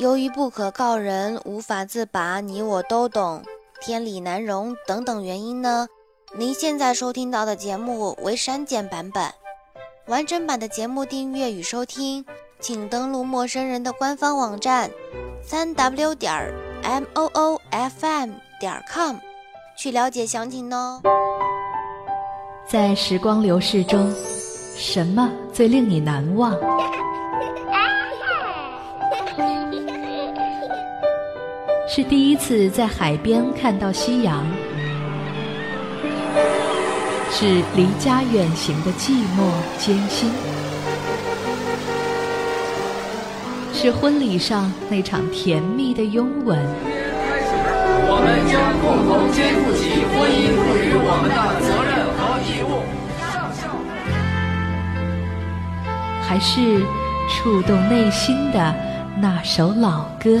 由于不可告人、无法自拔，你我都懂，天理难容等等原因呢，您现在收听到的节目为删减版本。完整版的节目订阅与收听，请登录陌生人的官方网站，三 w 点儿 m o o f m 点 com，去了解详情哦。在时光流逝中，什么最令你难忘？是第一次在海边看到夕阳，是离家远行的寂寞艰辛，是婚礼上那场甜蜜的拥吻。我们将共同肩负起婚姻赋予我们的责任和义务。还是触动内心的那首老歌。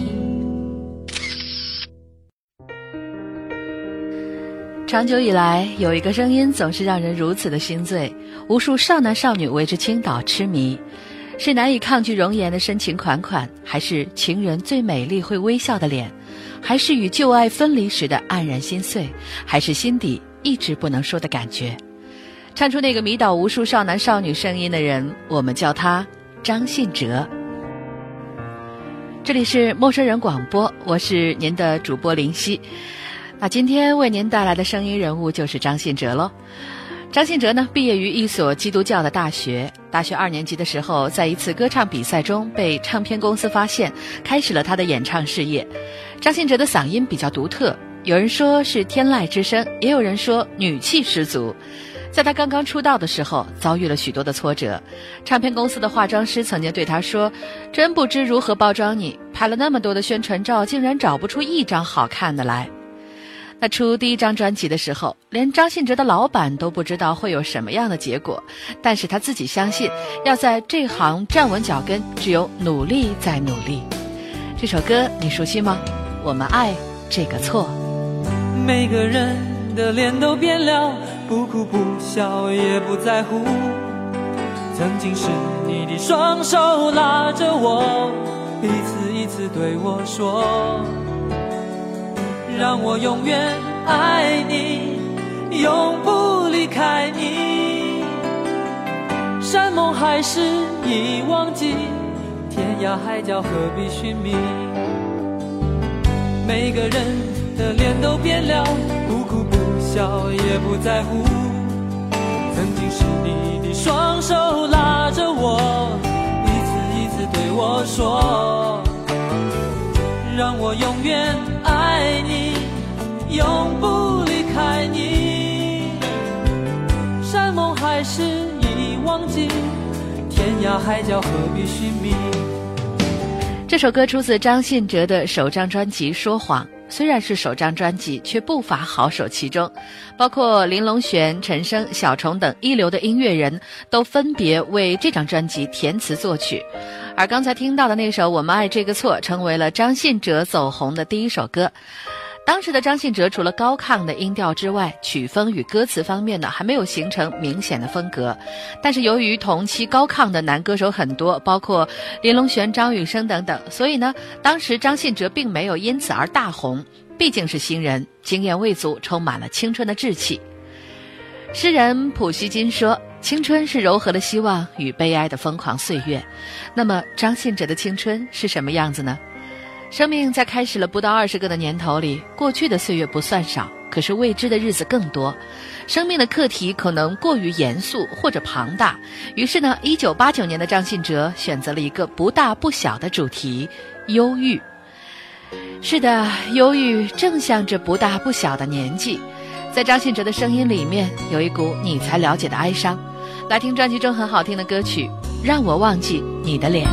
长久以来，有一个声音总是让人如此的心醉，无数少男少女为之倾倒痴迷。是难以抗拒容颜的深情款款，还是情人最美丽会微笑的脸，还是与旧爱分离时的黯然心碎，还是心底一直不能说的感觉？唱出那个迷倒无数少男少女声音的人，我们叫他张信哲。这里是陌生人广播，我是您的主播林夕。那今天为您带来的声音人物就是张信哲喽。张信哲呢，毕业于一所基督教的大学，大学二年级的时候，在一次歌唱比赛中被唱片公司发现，开始了他的演唱事业。张信哲的嗓音比较独特，有人说是天籁之声，也有人说女气十足。在他刚刚出道的时候，遭遇了许多的挫折。唱片公司的化妆师曾经对他说：“真不知如何包装你，拍了那么多的宣传照，竟然找不出一张好看的来。”他出第一张专辑的时候，连张信哲的老板都不知道会有什么样的结果，但是他自己相信，要在这行站稳脚跟，只有努力再努力。这首歌你熟悉吗？我们爱这个错。每个人的脸都变了，不哭不笑也不在乎。曾经是你的双手拉着我，一次一次对我说。让我永远爱你，永不离开你。山盟海誓已忘记，天涯海角何必寻觅？每个人的脸都变了，不哭不笑也不在乎。曾经是你的双手拉着我，一次一次对我说，让我永远爱你。永不离开你，山盟海誓已忘记，天涯海角何必寻觅？这首歌出自张信哲的首张专辑《说谎》，虽然是首张专辑，却不乏好手其中，包括林隆璇、陈升、小虫等一流的音乐人都分别为这张专辑填词作曲。而刚才听到的那首《我们爱这个错》，成为了张信哲走红的第一首歌。当时的张信哲除了高亢的音调之外，曲风与歌词方面呢还没有形成明显的风格。但是由于同期高亢的男歌手很多，包括林隆璇、张雨生等等，所以呢，当时张信哲并没有因此而大红。毕竟是新人，经验未足，充满了青春的稚气。诗人普希金说：“青春是柔和的希望与悲哀的疯狂岁月。”那么张信哲的青春是什么样子呢？生命在开始了不到二十个的年头里，过去的岁月不算少，可是未知的日子更多。生命的课题可能过于严肃或者庞大，于是呢，一九八九年的张信哲选择了一个不大不小的主题——忧郁。是的，忧郁正像这不大不小的年纪，在张信哲的声音里面有一股你才了解的哀伤。来听专辑中很好听的歌曲《让我忘记你的脸》。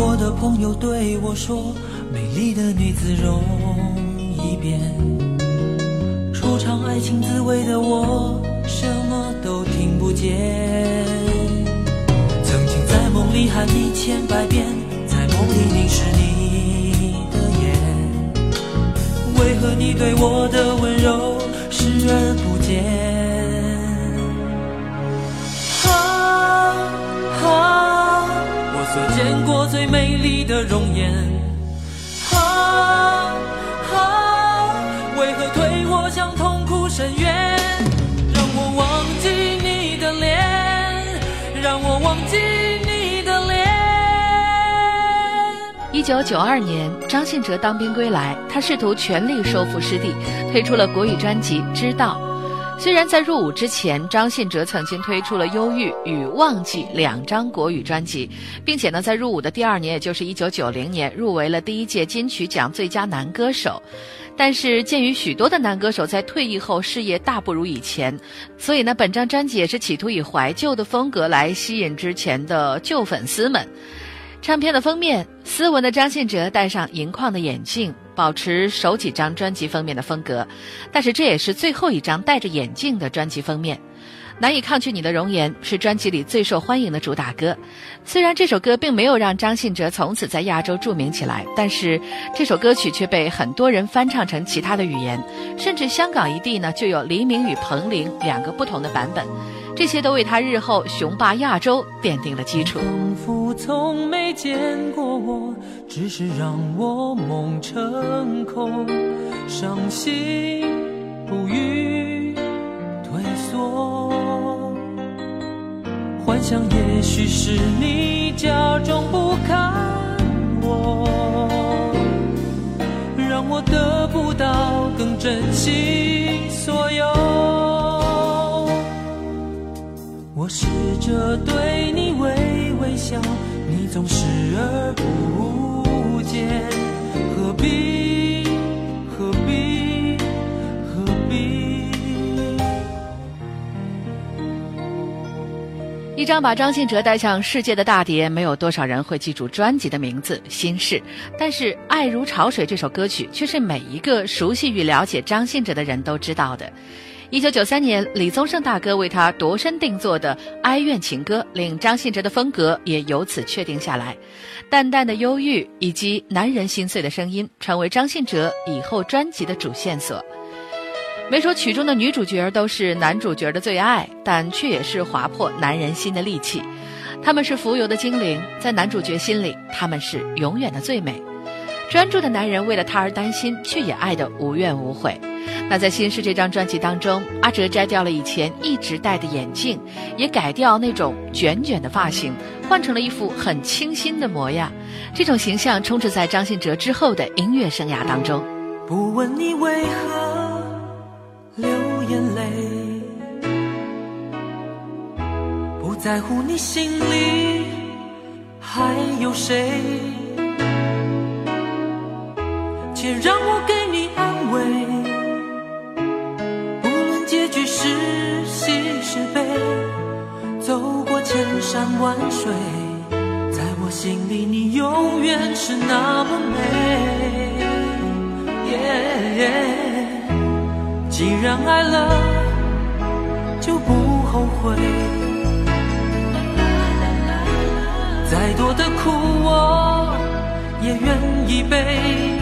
我的朋友对我说：“美丽的女子容易变。”初尝爱情滋味的我，什么都听不见。曾经在梦里喊你千百遍，在梦里凝视你的眼，为何你对我的温柔视而不见？啊啊所见过最美丽的容颜，啊啊！为何推我向痛苦深渊？让我忘记你的脸，让我忘记你的脸。一九九二年，张信哲当兵归来，他试图全力收复失地，推出了国语专辑《知道》。虽然在入伍之前，张信哲曾经推出了《忧郁》与《忘记》两张国语专辑，并且呢，在入伍的第二年，也就是一九九零年，入围了第一届金曲奖最佳男歌手。但是，鉴于许多的男歌手在退役后事业大不如以前，所以呢，本张专辑也是企图以怀旧的风格来吸引之前的旧粉丝们。唱片的封面，斯文的张信哲戴上银框的眼镜。保持首几张专辑封面的风格，但是这也是最后一张戴着眼镜的专辑封面。难以抗拒你的容颜是专辑里最受欢迎的主打歌。虽然这首歌并没有让张信哲从此在亚洲著名起来，但是这首歌曲却被很多人翻唱成其他的语言，甚至香港一地呢就有黎明与彭羚两个不同的版本。这些都为他日后雄霸亚洲奠定了基础。仿佛从没见过我，只是让我梦成空，伤心不语退缩。幻想也许是你假装不看我，让我得不到更珍惜所有。试着对你微微笑，你总视而不见。何必？何必？何必？一张把张信哲带向世界的大碟，没有多少人会记住专辑的名字《心事》，但是《爱如潮水》这首歌曲却是每一个熟悉与了解张信哲的人都知道的。一九九三年，李宗盛大哥为他度身定做的哀怨情歌，令张信哲的风格也由此确定下来。淡淡的忧郁以及男人心碎的声音，成为张信哲以后专辑的主线索。每首曲中的女主角都是男主角的最爱，但却也是划破男人心的利器。他们是浮游的精灵，在男主角心里，他们是永远的最美。专注的男人为了她而担心，却也爱得无怨无悔。那在《心事》这张专辑当中，阿哲摘掉了以前一直戴的眼镜，也改掉那种卷卷的发型，换成了一副很清新的模样。这种形象充斥在张信哲之后的音乐生涯当中。不问你为何流眼泪，不在乎你心里还有谁，且让我给千山万水，在我心里你永远是那么美。耶既然爱了，就不后悔。再多的苦我也愿意背。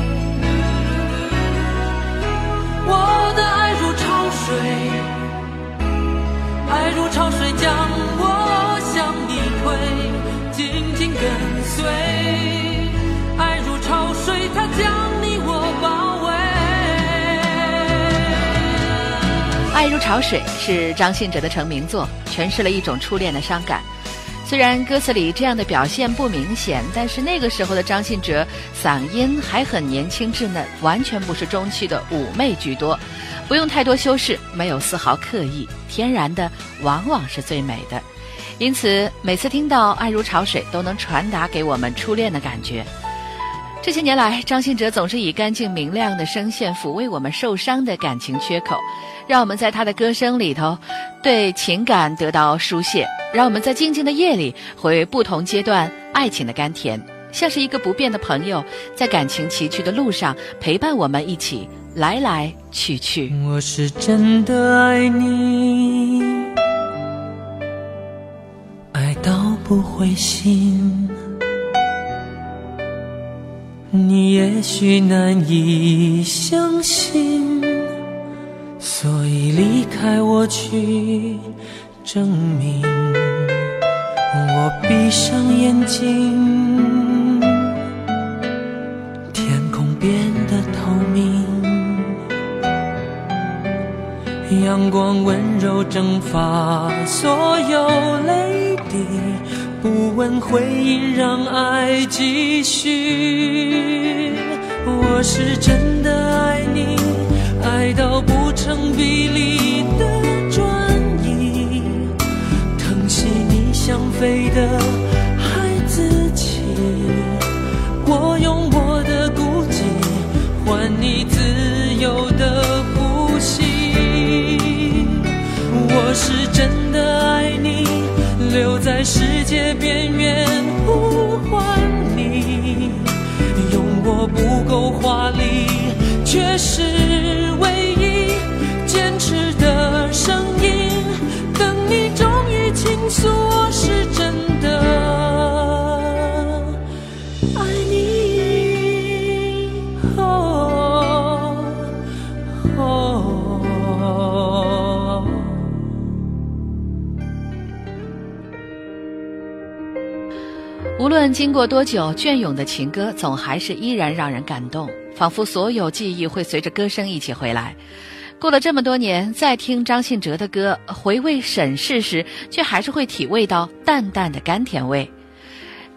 如潮水是张信哲的成名作，诠释了一种初恋的伤感。虽然歌词里这样的表现不明显，但是那个时候的张信哲嗓音还很年轻稚嫩，完全不是中气的妩媚居多，不用太多修饰，没有丝毫刻意，天然的往往是最美的。因此，每次听到《爱如潮水》，都能传达给我们初恋的感觉。这些年来，张信哲总是以干净明亮的声线抚慰我们受伤的感情缺口，让我们在他的歌声里头对情感得到疏泄。让我们在静静的夜里回味不同阶段爱情的甘甜。像是一个不变的朋友，在感情崎岖的路上陪伴我们一起来来去去。我是真的爱你，爱到不灰心。你也许难以相信，所以离开我去证明。我闭上眼睛，天空变得透明，阳光温柔蒸发所有泪滴，不问回音，让爱继续。我是真的爱你，爱到不成比例的转移，疼惜你想飞的孩子气。我用我的孤寂换你自由的呼吸。我是真的爱你，留在世界边缘呼唤你，用我不够华丽，却是诉，我是真的爱你。哦哦无论经过多久，隽永的情歌总还是依然让人感动，仿佛所有记忆会随着歌声一起回来。过了这么多年，再听张信哲的歌，回味审视时，却还是会体味到淡淡的甘甜味。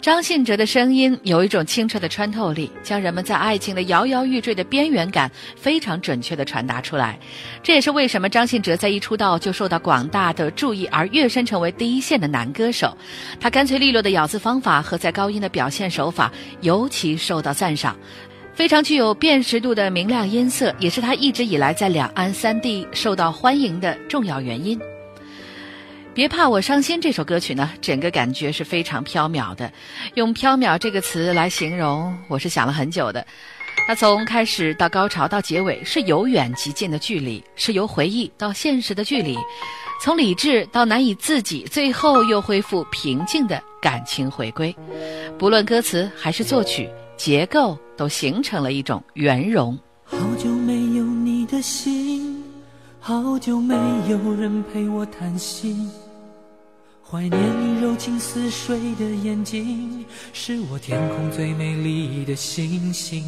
张信哲的声音有一种清澈的穿透力，将人们在爱情的摇摇欲坠的边缘感非常准确地传达出来。这也是为什么张信哲在一出道就受到广大的注意，而跃升成为第一线的男歌手。他干脆利落的咬字方法和在高音的表现手法尤其受到赞赏。非常具有辨识度的明亮音色，也是他一直以来在两岸三地受到欢迎的重要原因。别怕我伤心这首歌曲呢，整个感觉是非常飘渺的。用“飘渺”这个词来形容，我是想了很久的。它从开始到高潮到结尾，是由远及近的距离，是由回忆到现实的距离，从理智到难以自己，最后又恢复平静的感情回归。不论歌词还是作曲结构，都形成了一种圆融。好久没有你的心，好久没有人陪我谈心。怀念你柔情似水的眼睛，是我天空最美丽的星星。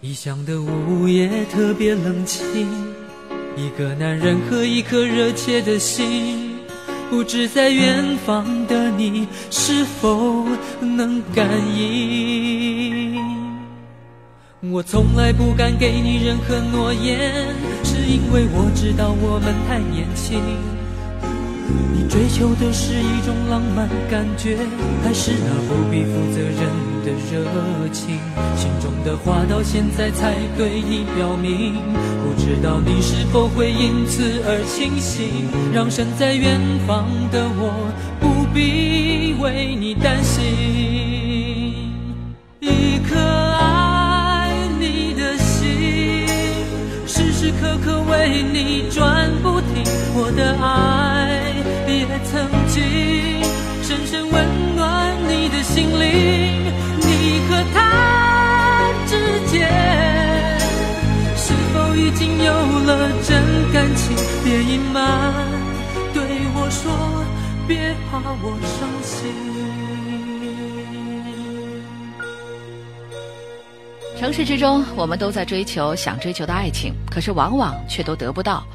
异乡的午夜特别冷清，一个男人和一颗热切的心，不知在远方的你是否能感应。我从来不敢给你任何诺言，是因为我知道我们太年轻。你追求的是一种浪漫感觉，还是那不必负责任的热情？心中的话到现在才对你表明，不知道你是否会因此而清醒，让身在远方的我不必为你担心。一颗时时刻刻为你转不停，我的爱。也曾经深深温暖你的心灵，你和他之间是否已经有了真感情？别隐瞒，对我说，别怕我伤心。城市之中，我们都在追求想追求的爱情，可是往往却都得不到。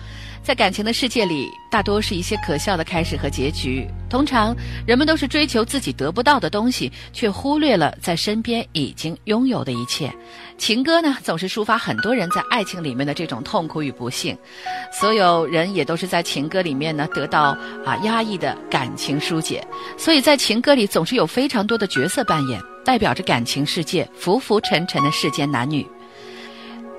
在感情的世界里，大多是一些可笑的开始和结局。通常，人们都是追求自己得不到的东西，却忽略了在身边已经拥有的一切。情歌呢，总是抒发很多人在爱情里面的这种痛苦与不幸。所有人也都是在情歌里面呢得到啊压抑的感情疏解。所以在情歌里，总是有非常多的角色扮演，代表着感情世界浮浮沉沉的世间男女。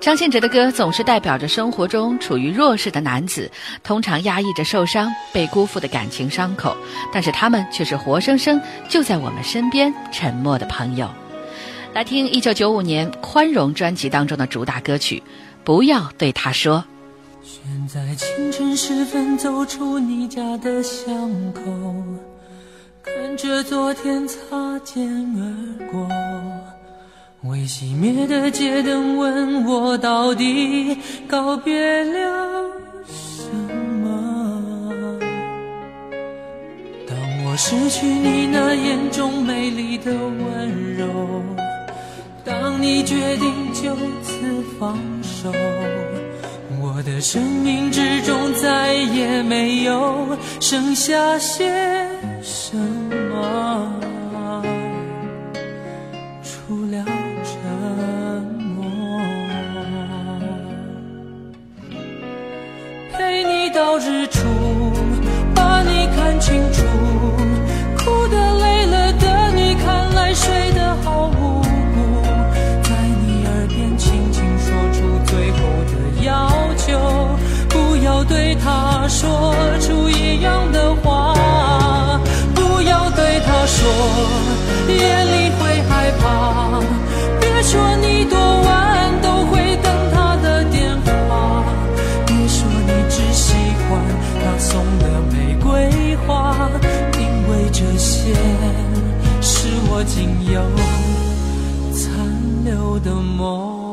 张信哲的歌总是代表着生活中处于弱势的男子，通常压抑着受伤、被辜负的感情伤口，但是他们却是活生生就在我们身边沉默的朋友。来听一九九五年《宽容》专辑当中的主打歌曲《不要对他说》。选在清晨时分走出你家的巷口，看着昨天擦肩而过，未熄灭的街灯问我到底告别了什么？当我失去你那眼中美丽的温柔，当你决定就此放手。我的生命之中再也没有剩下些什么，残留的梦。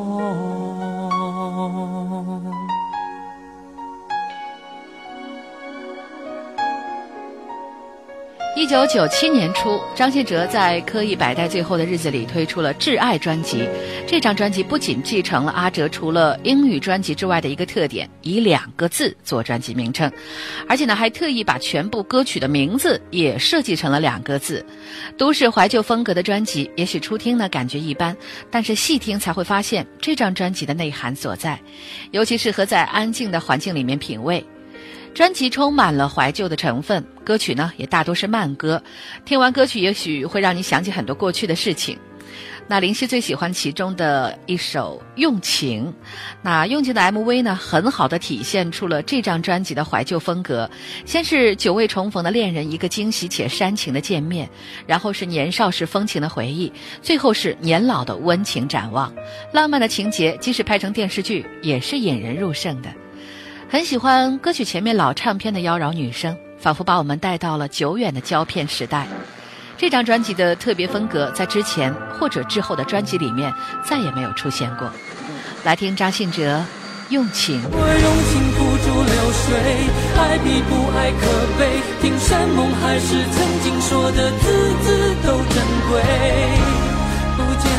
九九七年初，张信哲在科艺百代最后的日子里推出了《挚爱》专辑。这张专辑不仅继承了阿哲除了英语专辑之外的一个特点，以两个字做专辑名称，而且呢还特意把全部歌曲的名字也设计成了两个字。都市怀旧风格的专辑，也许初听呢感觉一般，但是细听才会发现这张专辑的内涵所在，尤其适合在安静的环境里面品味。专辑充满了怀旧的成分，歌曲呢也大多是慢歌。听完歌曲，也许会让你想起很多过去的事情。那林夕最喜欢其中的一首《用情》，那《用情》的 MV 呢，很好的体现出了这张专辑的怀旧风格。先是久未重逢的恋人一个惊喜且煽情的见面，然后是年少时风情的回忆，最后是年老的温情展望。浪漫的情节，即使拍成电视剧，也是引人入胜的。很喜欢歌曲前面老唱片的妖娆女声，仿佛把我们带到了久远的胶片时代。这张专辑的特别风格，在之前或者之后的专辑里面再也没有出现过。来听张信哲《用情》。我用情付诸流水，爱比不爱可悲。听山盟海誓，曾经说的字字都珍贵。不见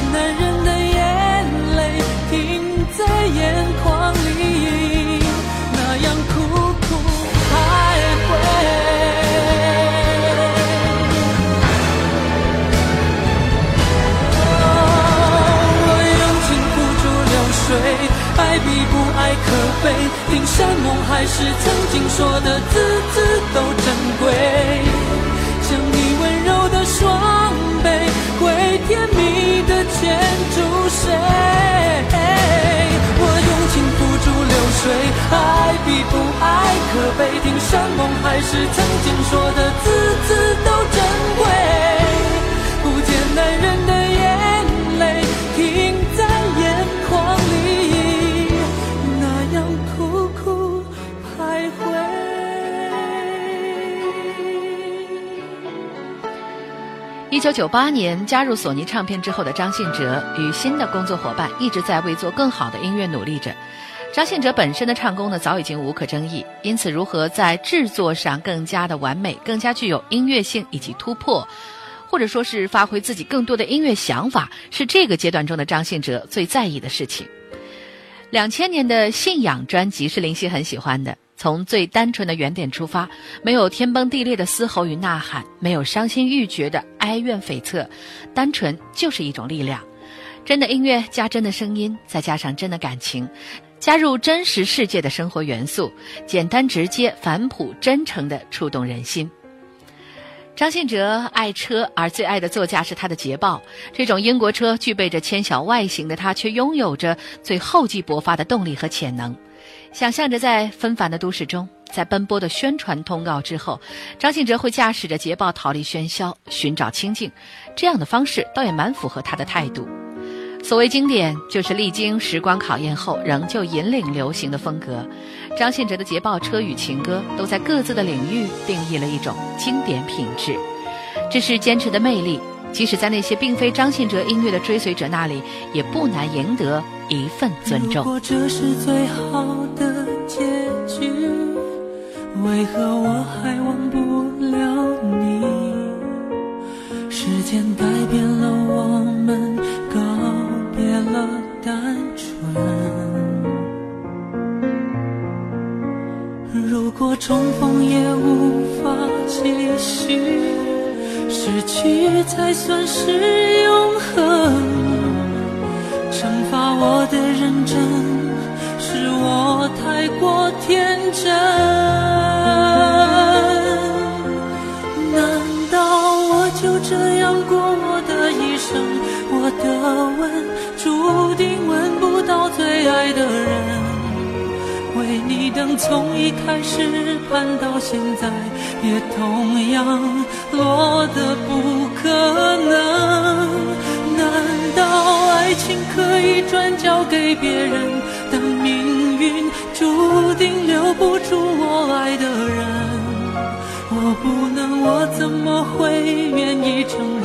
说的字字都珍贵。像你温柔的双臂，会甜蜜的牵住谁？我用情付诸流水，爱比不爱可悲。听山盟海誓，曾经说的字字一九九八年加入索尼唱片之后的张信哲，与新的工作伙伴一直在为做更好的音乐努力着。张信哲本身的唱功呢，早已经无可争议，因此如何在制作上更加的完美，更加具有音乐性以及突破，或者说是发挥自己更多的音乐想法，是这个阶段中的张信哲最在意的事情。两千年的信仰专辑是林夕很喜欢的。从最单纯的原点出发，没有天崩地裂的嘶吼与呐喊，没有伤心欲绝的哀怨悱恻，单纯就是一种力量。真的音乐加真的声音，再加上真的感情，加入真实世界的生活元素，简单直接、返璞真诚的触动人心。张信哲爱车，而最爱的座驾是他的捷豹。这种英国车具备着纤小外形的他，却拥有着最厚积薄发的动力和潜能。想象着在纷繁的都市中，在奔波的宣传通告之后，张信哲会驾驶着捷豹逃离喧嚣，寻找清静。这样的方式倒也蛮符合他的态度。所谓经典，就是历经时光考验后仍旧引领流行的风格。张信哲的捷豹车与情歌都在各自的领域定义了一种经典品质，这是坚持的魅力。即使在那些并非张信哲音乐的追随者那里，也不难赢得一份尊重。如果这是最好的结局，为何我还忘不了你？时间改变了我们，告别了单纯。如果重逢也无法继续，失去才算是永恒。惩罚我的认真，是我太过天真。难道我就这样过我的一生？我的吻注定吻不到最爱的人。为你等从一开始盼到现在，也同样落得不可能。难道爱情可以转交给别人？但命运注定留不住我爱的人。我不能，我怎么会愿意承认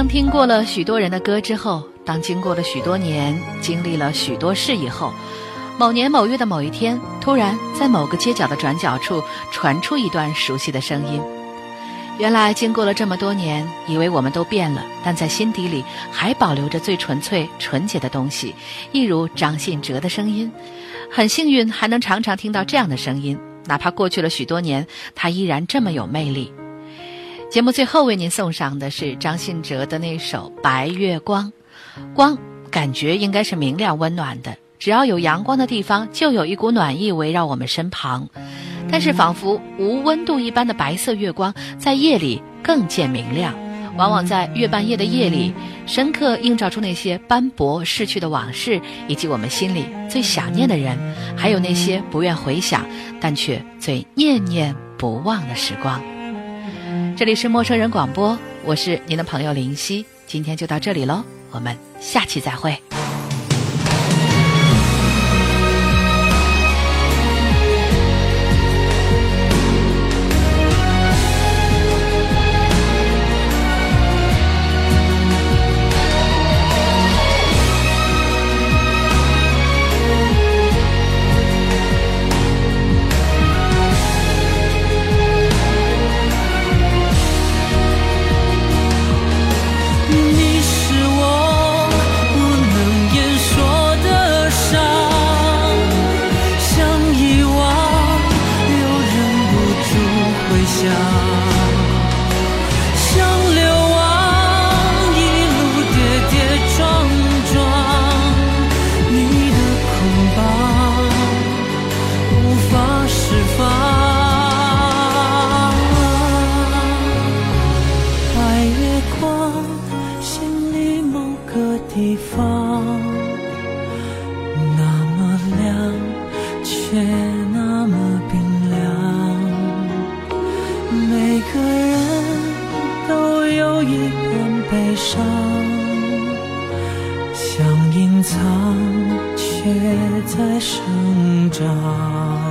当听过了许多人的歌之后，当经过了许多年，经历了许多事以后，某年某月的某一天，突然在某个街角的转角处传出一段熟悉的声音。原来经过了这么多年，以为我们都变了，但在心底里还保留着最纯粹、纯洁的东西，一如张信哲的声音。很幸运，还能常常听到这样的声音，哪怕过去了许多年，它依然这么有魅力。节目最后为您送上的是张信哲的那首《白月光》，光感觉应该是明亮温暖的，只要有阳光的地方，就有一股暖意围绕我们身旁。但是仿佛无温度一般的白色月光，在夜里更见明亮。往往在月半夜的夜里，深刻映照出那些斑驳逝去的往事，以及我们心里最想念的人，还有那些不愿回想但却最念念不忘的时光。这里是陌生人广播，我是您的朋友林夕，今天就到这里喽，我们下期再会。却那么冰凉。每个人都有一段悲伤，想隐藏，却在生长。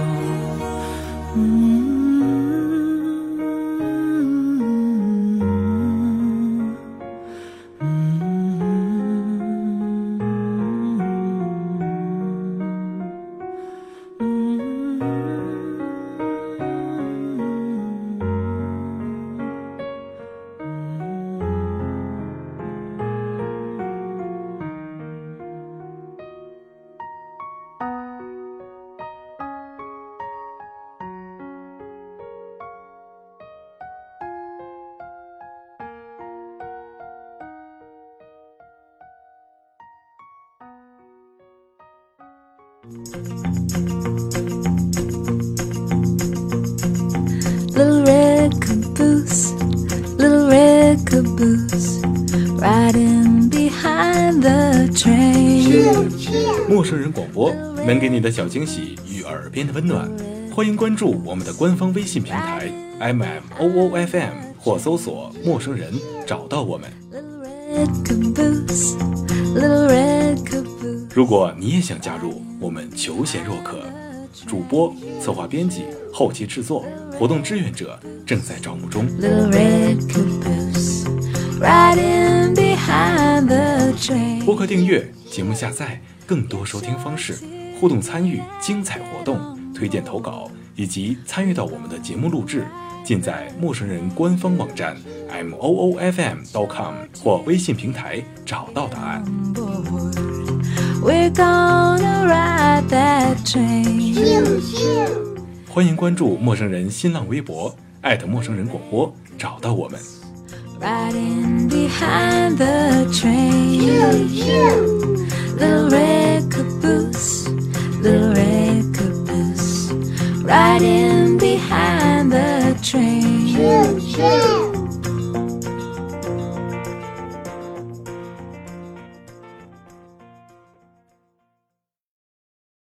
，Little red caboose little red caboose, riding behind the train. 陌生人广播能给你的小惊喜与耳边的温暖，欢迎关注我们的官方微信平台 M M O O F M 或搜索“陌生人”找到我们。Red caboose, little red caboose. 如果你也想加入，我们求贤若渴，主播、策划、编辑、后期制作、活动志愿者正在招募中。播客订阅、节目下载、更多收听方式、互动参与、精彩活动、推荐投稿以及参与到我们的节目录制，尽在陌生人官方网站 m o o f m dot com 或微信平台找到答案。We're gonna ride that train. 欢迎关注陌生人新浪微博艾特陌生人广播，找到我们。 Riding behind the train. Little red caboose, little red caboose. Riding behind the train.